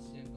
Austin.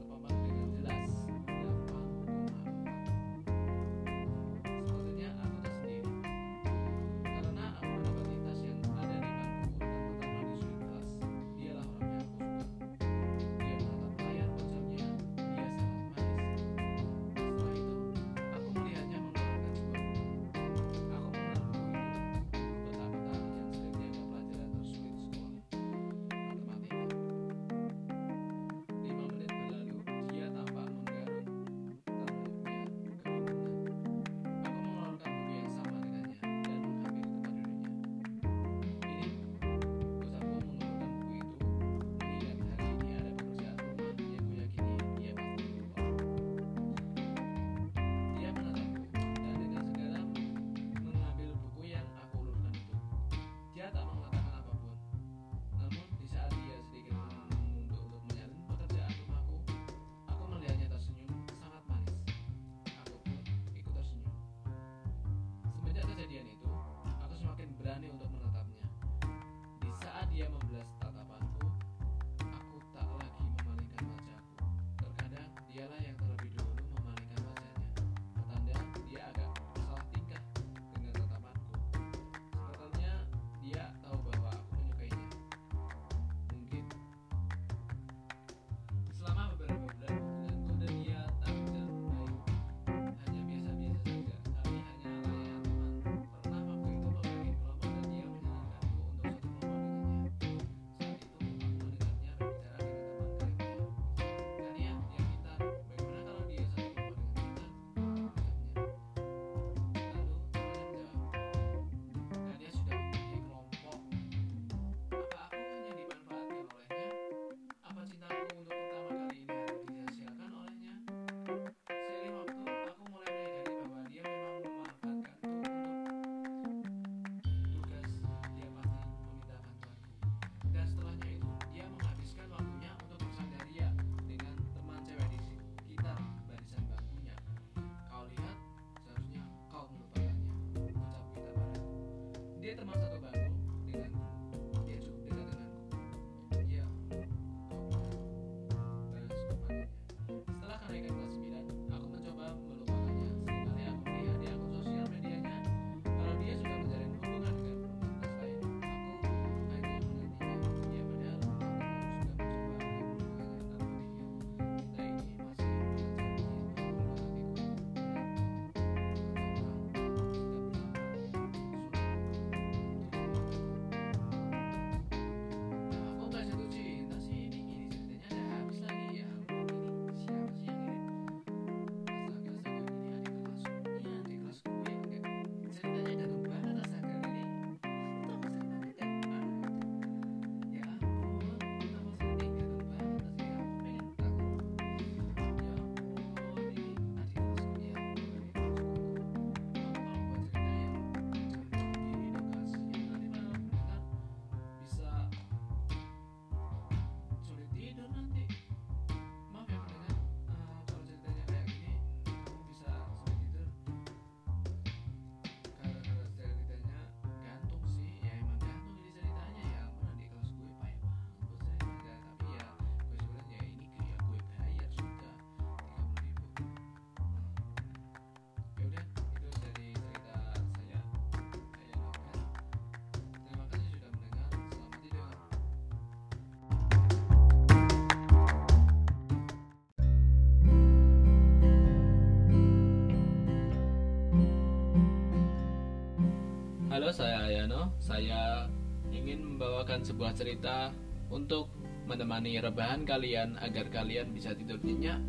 Halo, saya Ayano. Saya ingin membawakan sebuah cerita untuk menemani rebahan kalian agar kalian bisa tidur nyenyak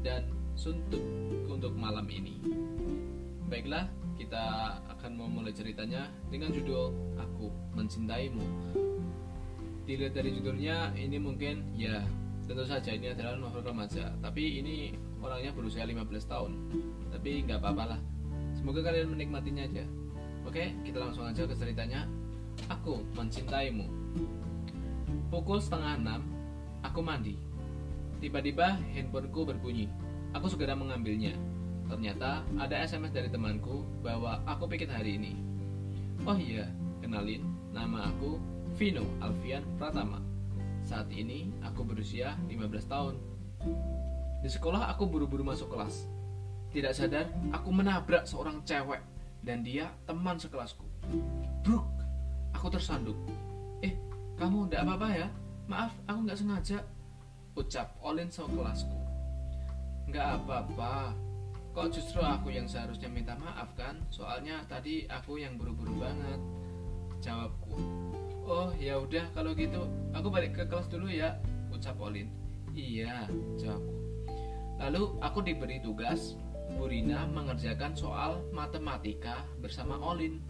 dan suntuk untuk malam ini. Baiklah, kita akan memulai ceritanya dengan judul Aku Mencintaimu. Dilihat dari judulnya, ini mungkin ya tentu saja ini adalah novel remaja, tapi ini orangnya berusia 15 tahun. Tapi nggak apa-apa lah. Semoga kalian menikmatinya aja. Oke, kita langsung aja ke ceritanya. Aku mencintaimu. Pukul setengah enam, aku mandi. Tiba-tiba handphoneku berbunyi. Aku segera mengambilnya. Ternyata ada SMS dari temanku bahwa aku pikir hari ini. Oh iya, kenalin, nama aku Vino Alfian Pratama. Saat ini aku berusia 15 tahun. Di sekolah aku buru-buru masuk kelas. Tidak sadar, aku menabrak seorang cewek dan dia teman sekelasku. Bruk, aku tersandung. Eh, kamu tidak apa-apa ya? Maaf, aku nggak sengaja. Ucap Olin sekelasku. Nggak apa-apa. Kok justru aku yang seharusnya minta maaf kan? Soalnya tadi aku yang buru-buru banget. Jawabku. Oh ya udah kalau gitu aku balik ke kelas dulu ya. Ucap Olin. Iya, jawabku. Lalu aku diberi tugas Burina mengerjakan soal matematika bersama Olin.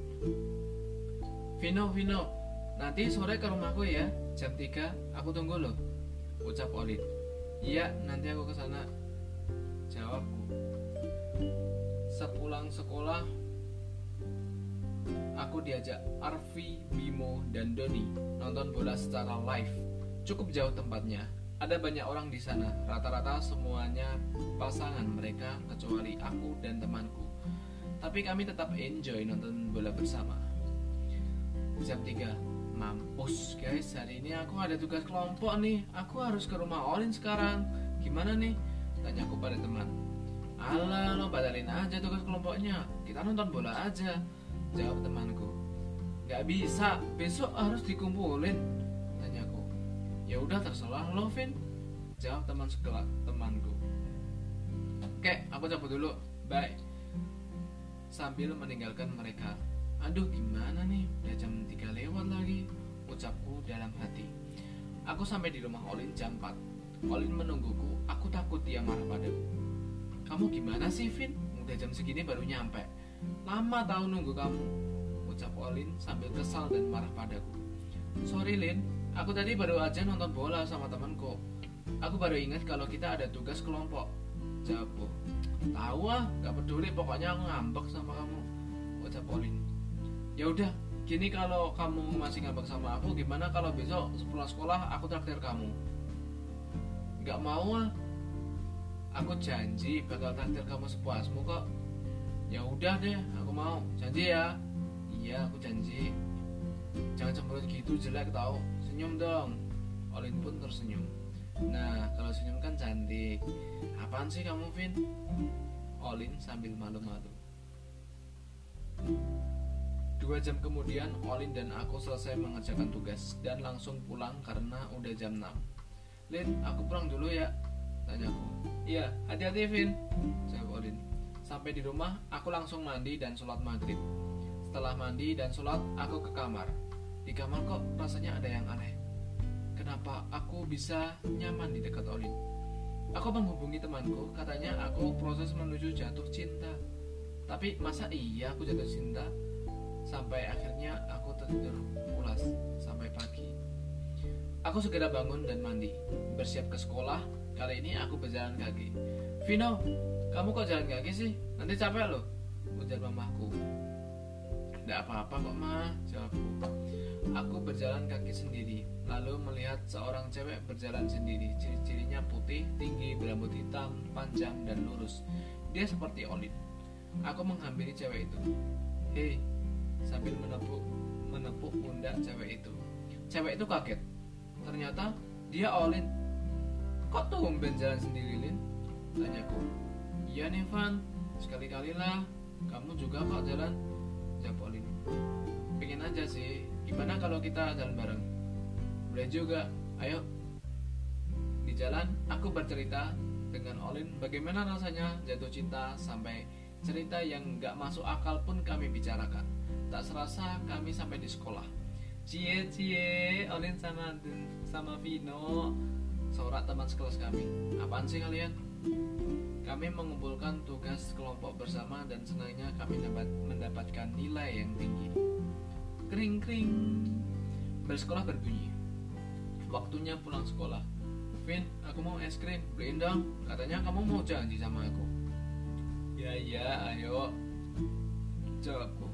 Vino, Vino, nanti sore ke rumahku ya, jam 3, aku tunggu loh. Ucap Olin. Iya, nanti aku ke sana. Jawabku. Sepulang sekolah, aku diajak Arfi, Bimo, dan Doni nonton bola secara live. Cukup jauh tempatnya, ada banyak orang di sana, rata-rata semuanya pasangan mereka kecuali aku dan temanku. Tapi kami tetap enjoy nonton bola bersama. Jam 3, mampus guys, hari ini aku ada tugas kelompok nih. Aku harus ke rumah Olin sekarang. Gimana nih? Tanya aku pada teman. Alah, lo batalin aja tugas kelompoknya. Kita nonton bola aja. Jawab temanku. Gak bisa, besok harus dikumpulin ya udah terserah lo Vin. Jawab teman sekelas temanku. Oke aku cabut dulu. Bye. Sambil meninggalkan mereka. Aduh gimana nih? Udah jam 3 lewat lagi ucapku dalam hati. Aku sampai di rumah Olin jam 4 Olin menungguku. Aku takut dia marah padaku. Kamu gimana sih Vin? Udah jam segini baru nyampe. Lama tahu nunggu kamu ucap Olin sambil kesal dan marah padaku. Sorry Lin Aku tadi baru aja nonton bola sama temanku. Aku baru ingat kalau kita ada tugas kelompok. Jawabku. Tahu ah, gak peduli. Pokoknya aku ngambek sama kamu. Ucap Pauline. Ya udah, gini kalau kamu masih ngambek sama aku, gimana kalau besok sepulang sekolah aku traktir kamu? Gak mau ah. Aku janji bakal traktir kamu sepuasmu kok. Ya udah deh, aku mau. Janji ya. Iya, aku janji. Jangan cemberut gitu jelek tau senyum dong. Olin pun tersenyum. Nah kalau senyum kan cantik. Apaan sih kamu Vin? Olin sambil malu-malu. Dua jam kemudian Olin dan aku selesai mengerjakan tugas Dan langsung pulang karena udah jam 6 Lin aku pulang dulu ya Tanyaku Iya hati-hati Vin Jawab Olin. Sampai di rumah aku langsung mandi dan sholat maghrib. Setelah mandi dan sholat aku ke kamar di kamar kok rasanya ada yang aneh. Kenapa aku bisa nyaman di dekat Olin? Aku menghubungi temanku, katanya aku proses menuju jatuh cinta. Tapi masa iya aku jatuh cinta? Sampai akhirnya aku tertidur pulas sampai pagi. Aku segera bangun dan mandi, bersiap ke sekolah. Kali ini aku berjalan kaki. Vino, kamu kok jalan kaki sih? Nanti capek loh, ujar mamaku. Tidak apa-apa kok mah, jawabku. Aku berjalan kaki sendiri, lalu melihat seorang cewek berjalan sendiri. Ciri-cirinya putih, tinggi, berambut hitam, panjang, dan lurus. Dia seperti Olin. Aku menghampiri cewek itu. Hei, sambil menepuk menepuk pundak cewek itu. Cewek itu kaget. Ternyata dia Olin. Kok tumben jalan sendiri, Lin? Tanyaku. Iya nih, Van. Sekali-kali lah. Kamu juga kok jalan? Jawab Olin. Pengen aja sih, Gimana kalau kita jalan bareng? Boleh juga. Ayo. Di jalan, aku bercerita dengan Olin bagaimana rasanya jatuh cinta sampai Cerita yang gak masuk akal pun kami bicarakan. Tak serasa kami sampai di sekolah. Cie cie, Olin sama sama Vino, seorang teman sekelas kami. Apaan sih kalian? Kami mengumpulkan tugas kelompok bersama dan senangnya kami dapat mendapatkan nilai yang tinggi. Kring kring. Bel sekolah berbunyi. Waktunya pulang sekolah. Vin, aku mau es krim. Beliin dong. Katanya kamu mau janji sama aku. Ya ya, ayo. Jawabku.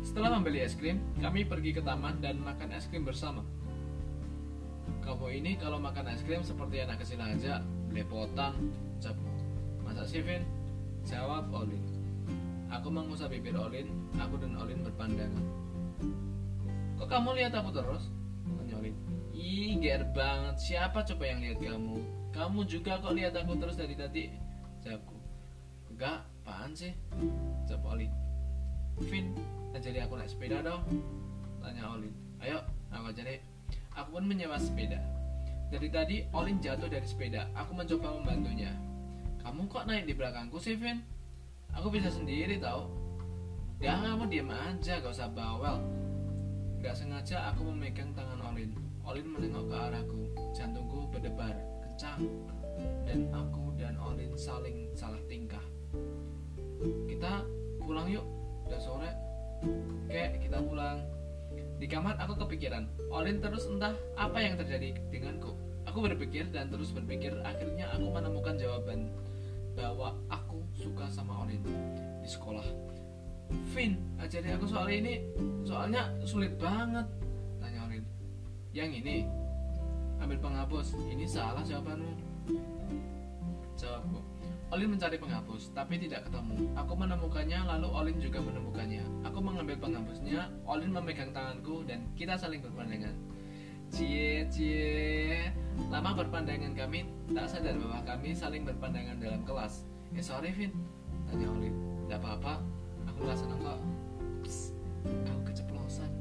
Setelah membeli es krim, kami pergi ke taman dan makan es krim bersama. Kamu ini kalau makan es krim seperti anak kecil aja, belepotan, jawabku. Masa sih, Vin? Jawab Olin. Aku mengusap bibir Olin, aku dan Olin berpandangan. Kok kamu lihat aku terus? Tanya Olin. Ih, ger banget. Siapa coba yang lihat kamu? Kamu juga kok lihat aku terus dari tadi? Jawabku. Enggak, apaan sih? Jawab Olin. Vin, ajari aku naik sepeda dong. Tanya Olin. Ayo, aku ajari. Aku pun menyewa sepeda. Dari tadi Olin jatuh dari sepeda. Aku mencoba membantunya. Kamu kok naik di belakangku sih, Vin? Aku bisa sendiri tau. Ya kamu diam aja, gak usah bawel. Gak sengaja aku memegang tangan Olin. Olin menengok ke arahku. Jantungku berdebar kencang. Dan aku dan Olin saling salah tingkah. Kita pulang yuk. Udah sore. Oke, kita pulang. Di kamar aku kepikiran. Olin terus entah apa yang terjadi denganku. Aku berpikir dan terus berpikir. Akhirnya aku menemukan jawaban bahwa aku suka sama Olin di sekolah. Vin, ajari aku soal ini. Soalnya sulit banget. Tanya Olin. Yang ini, ambil penghapus. Ini salah jawabanmu. Jawabku. Olin mencari penghapus, tapi tidak ketemu. Aku menemukannya, lalu Olin juga menemukannya. Aku mengambil penghapusnya, Olin memegang tanganku, dan kita saling berpandangan. Cie, cie. Lama berpandangan kami, tak sadar bahwa kami saling berpandangan dalam kelas. Eh sorry Vin, tanya Olin. Tidak apa-apa, aku nggak senang kok. Aku keceplosan.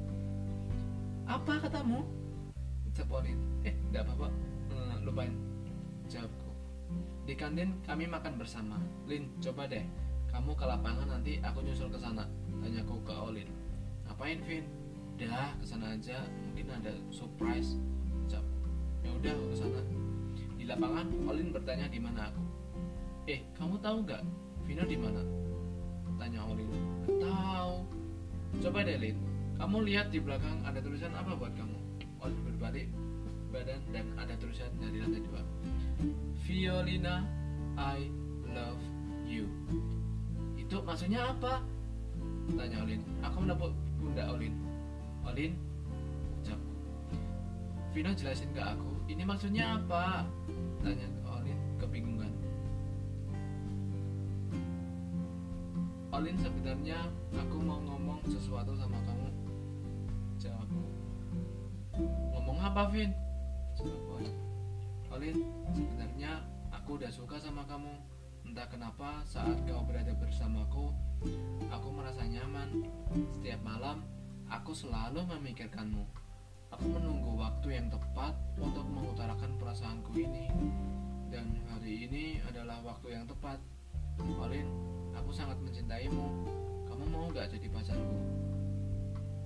Apa katamu? Ucap Olin. Eh, tidak apa-apa. Hmm, lupain. Jawabku. Di kantin kami makan bersama. Lin, coba deh. Kamu ke lapangan nanti aku nyusul ke sana. Tanyaku ke Olin. Ngapain, Vin? Dah, ke sana aja. Mungkin ada surprise. Ucap. Ya udah, aku ke sana. Di lapangan, Olin bertanya di mana aku. Eh, kamu tahu nggak? Vino di mana? Tanya Olin. Tahu. Coba deh, Lin. Kamu lihat di belakang ada tulisan apa buat kamu? Olin berbalik badan dan ada tulisan dari lantai dua. Violina, I love you. Itu maksudnya apa? Tanya Olin. Aku menepuk pundak Olin. Olin, ucapku. Vino jelasin ke aku. Ini maksudnya apa? Tanya Olin sebenarnya aku mau ngomong sesuatu sama kamu. Jawabku. Ngomong apa, Vin? Jawab Olin. Olin, sebenarnya aku udah suka sama kamu. Entah kenapa saat kau berada bersamaku, aku merasa nyaman. Setiap malam, aku selalu memikirkanmu. Aku menunggu waktu yang tepat untuk mengutarakan perasaanku ini. Dan hari ini adalah waktu yang tepat. Olin, aku sangat mencintaimu. Kamu mau gak jadi pacarku?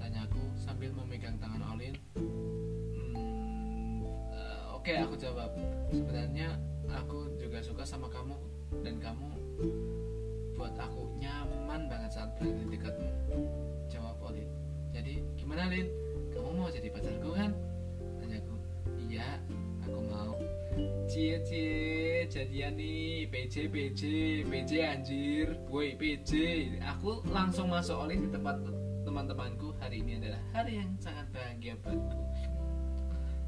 Tanyaku sambil memegang tangan Olin. Hmm, eh, Oke, aku jawab. Sebenarnya aku juga suka sama kamu dan kamu buat aku nyaman banget saat berada di dekatmu. Jawab Olin. Jadi gimana Lin? Kamu mau jadi pacarku kan? Tanyaku. Iya. Cie cie jadian nih. PJ PJ PJ anjir. Woi PJ aku langsung masuk Olin di tempat teman-temanku. Hari ini adalah hari yang sangat bahagia buatku.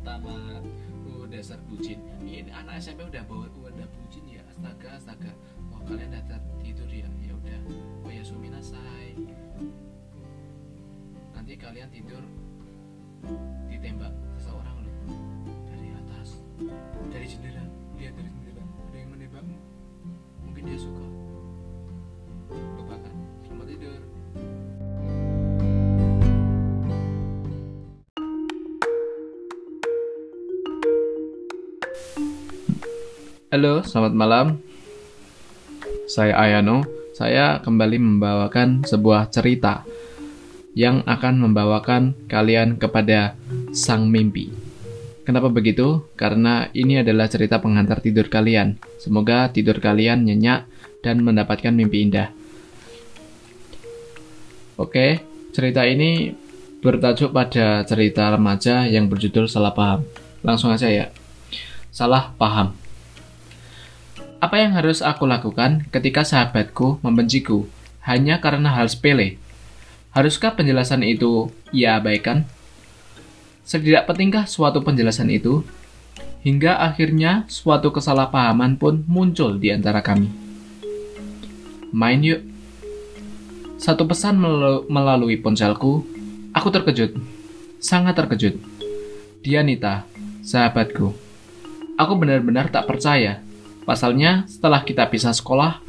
Tamat uh, dasar bucin. Ini anak SMP udah bawa udah bucin ya. Astaga astaga. Wah kalian udah tidur ya? Ya udah. Oh ya suminasai nanti kalian tidur ditembak seseorang dari jendela lihat dari jendela ada yang menembakmu mungkin dia suka lupakan selamat tidur Halo, selamat malam. Saya Ayano. saya kembali membawakan sebuah cerita yang akan membawakan kalian kepada sang mimpi. Kenapa begitu? Karena ini adalah cerita pengantar tidur kalian. Semoga tidur kalian nyenyak dan mendapatkan mimpi indah. Oke, cerita ini bertajuk pada cerita remaja yang berjudul Salah Paham. Langsung aja ya. Salah paham. Apa yang harus aku lakukan ketika sahabatku membenciku hanya karena hal sepele? Haruskah penjelasan itu ia abaikan? Setidak pentingkah suatu penjelasan itu? Hingga akhirnya suatu kesalahpahaman pun muncul di antara kami. Main yuk. Satu pesan melalui ponselku, aku terkejut. Sangat terkejut. Dianita, sahabatku. Aku benar-benar tak percaya Pasalnya, setelah kita pisah sekolah,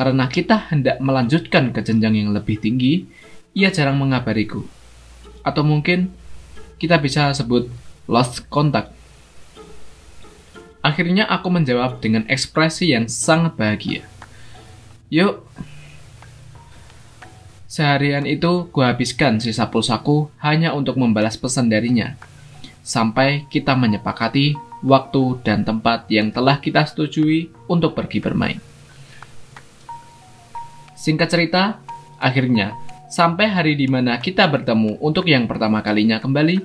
karena kita hendak melanjutkan ke jenjang yang lebih tinggi, ia jarang mengabariku. Atau mungkin kita bisa sebut lost contact. Akhirnya aku menjawab dengan ekspresi yang sangat bahagia. Yuk, Seharian itu kuhabiskan sisa pulsaku hanya untuk membalas pesan darinya. Sampai kita menyepakati waktu, dan tempat yang telah kita setujui untuk pergi bermain. Singkat cerita, akhirnya sampai hari di mana kita bertemu untuk yang pertama kalinya kembali,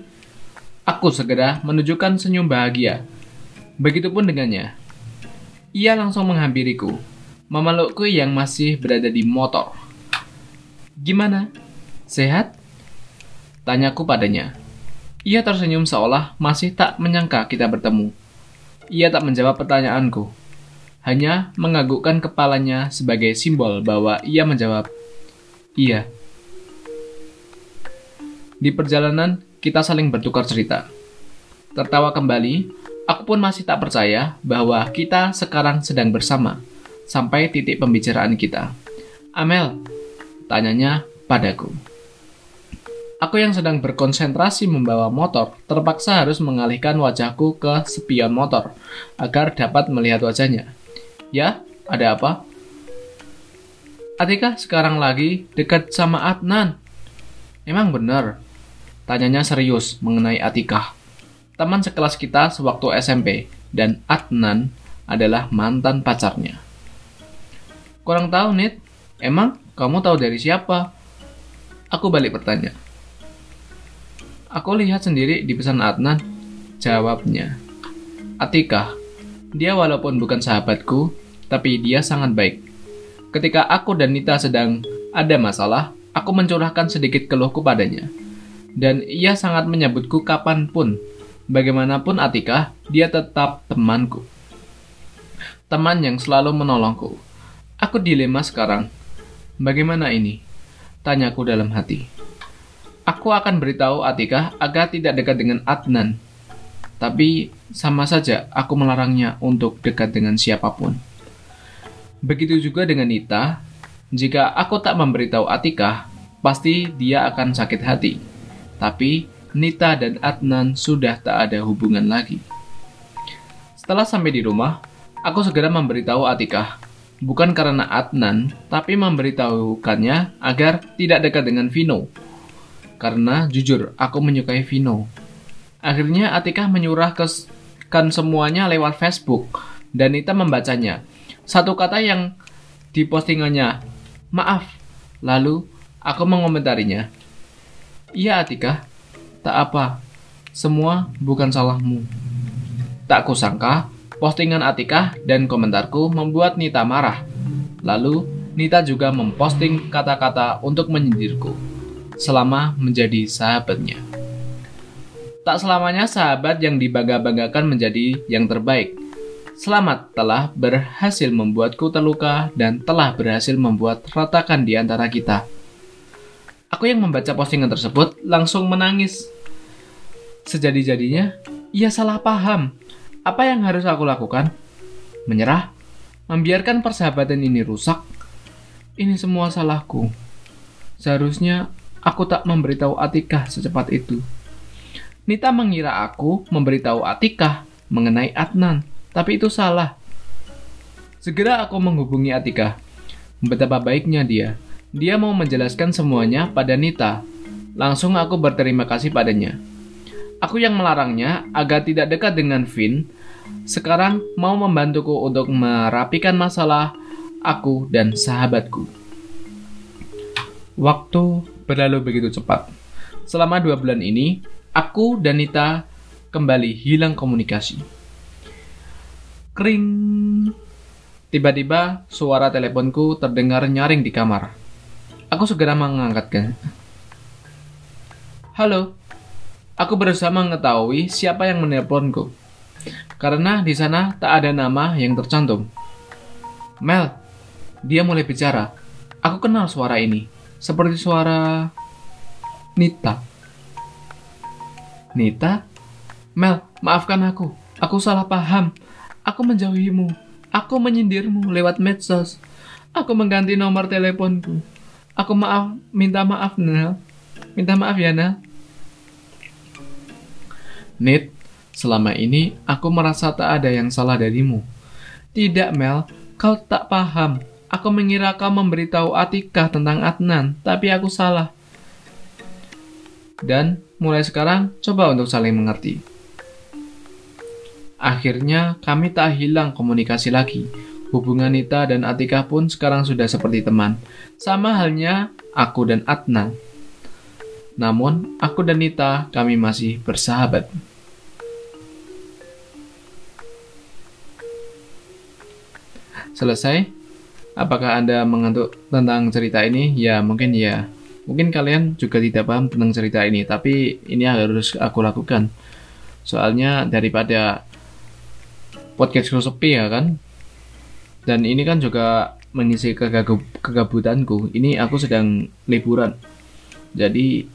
aku segera menunjukkan senyum bahagia. Begitupun dengannya. Ia langsung menghampiriku, memelukku yang masih berada di motor. Gimana? Sehat? Tanyaku padanya. Ia tersenyum seolah masih tak menyangka kita bertemu. Ia tak menjawab pertanyaanku, hanya menganggukkan kepalanya sebagai simbol bahwa ia menjawab, "Iya." Di perjalanan, kita saling bertukar cerita. Tertawa kembali, aku pun masih tak percaya bahwa kita sekarang sedang bersama sampai titik pembicaraan kita. Amel, tanyanya padaku. Aku yang sedang berkonsentrasi membawa motor terpaksa harus mengalihkan wajahku ke spion motor agar dapat melihat wajahnya. Ya, ada apa? Atika sekarang lagi dekat sama Adnan. Emang bener? Tanyanya serius mengenai Atika. Teman sekelas kita sewaktu SMP dan Adnan adalah mantan pacarnya. Kurang tahu, Nit. Emang kamu tahu dari siapa? Aku balik bertanya. Aku lihat sendiri di pesan Adnan. Jawabnya. Atika, dia walaupun bukan sahabatku, tapi dia sangat baik. Ketika aku dan Nita sedang ada masalah, aku mencurahkan sedikit keluhku padanya. Dan ia sangat menyebutku kapan pun. Bagaimanapun Atika, dia tetap temanku. Teman yang selalu menolongku. Aku dilema sekarang. Bagaimana ini? Tanyaku dalam hati. Aku akan beritahu Atika agar tidak dekat dengan Adnan. Tapi sama saja aku melarangnya untuk dekat dengan siapa pun. Begitu juga dengan Nita, jika aku tak memberitahu Atika, pasti dia akan sakit hati. Tapi Nita dan Adnan sudah tak ada hubungan lagi. Setelah sampai di rumah, aku segera memberitahu Atika. Bukan karena Adnan, tapi memberitahukannya agar tidak dekat dengan Vino karena jujur aku menyukai Vino. Akhirnya Atika menyurahkan semuanya lewat Facebook dan Nita membacanya. Satu kata yang di postingannya, maaf. Lalu aku mengomentarinya. Iya Atika, tak apa. Semua bukan salahmu. Tak kusangka, postingan Atika dan komentarku membuat Nita marah. Lalu, Nita juga memposting kata-kata untuk menyindirku selama menjadi sahabatnya. Tak selamanya sahabat yang dibangga-banggakan menjadi yang terbaik. Selamat telah berhasil membuatku terluka dan telah berhasil membuat ratakan di antara kita. Aku yang membaca postingan tersebut langsung menangis. Sejadi-jadinya, ia salah paham. Apa yang harus aku lakukan? Menyerah? Membiarkan persahabatan ini rusak? Ini semua salahku. Seharusnya Aku tak memberitahu Atikah secepat itu. Nita mengira aku memberitahu Atikah mengenai Adnan, tapi itu salah. Segera aku menghubungi Atika. betapa baiknya dia. Dia mau menjelaskan semuanya pada Nita. Langsung aku berterima kasih padanya. Aku yang melarangnya agar tidak dekat dengan Vin, sekarang mau membantuku untuk merapikan masalah aku dan sahabatku. Waktu berlalu begitu cepat. Selama dua bulan ini, aku dan Nita kembali hilang komunikasi. Kering. Tiba-tiba suara teleponku terdengar nyaring di kamar. Aku segera mengangkatnya. Halo. Aku berusaha mengetahui siapa yang menelponku. Karena di sana tak ada nama yang tercantum. Mel. Dia mulai bicara. Aku kenal suara ini. Seperti suara Nita. Nita? Mel, maafkan aku. Aku salah paham. Aku menjauhimu. Aku menyindirmu lewat medsos. Aku mengganti nomor teleponku. Aku maaf, minta maaf, Nel. Minta maaf ya, Nel. Nit, selama ini aku merasa tak ada yang salah darimu. Tidak, Mel. Kau tak paham. Aku mengira kau memberitahu Atika tentang Adnan, tapi aku salah. Dan mulai sekarang, coba untuk saling mengerti. Akhirnya, kami tak hilang komunikasi lagi. Hubungan Nita dan Atika pun sekarang sudah seperti teman. Sama halnya aku dan Adnan. Namun, aku dan Nita kami masih bersahabat. Selesai? Apakah Anda mengantuk tentang cerita ini? Ya, mungkin ya. Mungkin kalian juga tidak paham tentang cerita ini, tapi ini harus aku lakukan. Soalnya daripada podcast sepi ya kan, dan ini kan juga mengisi kegabutanku. Ini aku sedang liburan. Jadi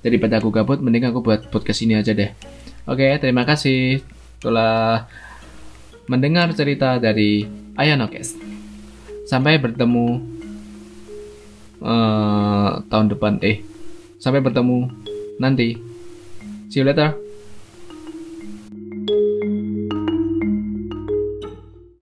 daripada aku gabut mending aku buat podcast ini aja deh. Oke, terima kasih telah mendengar cerita dari Ayanokes. Sampai bertemu uh, tahun depan eh sampai bertemu nanti. See you later.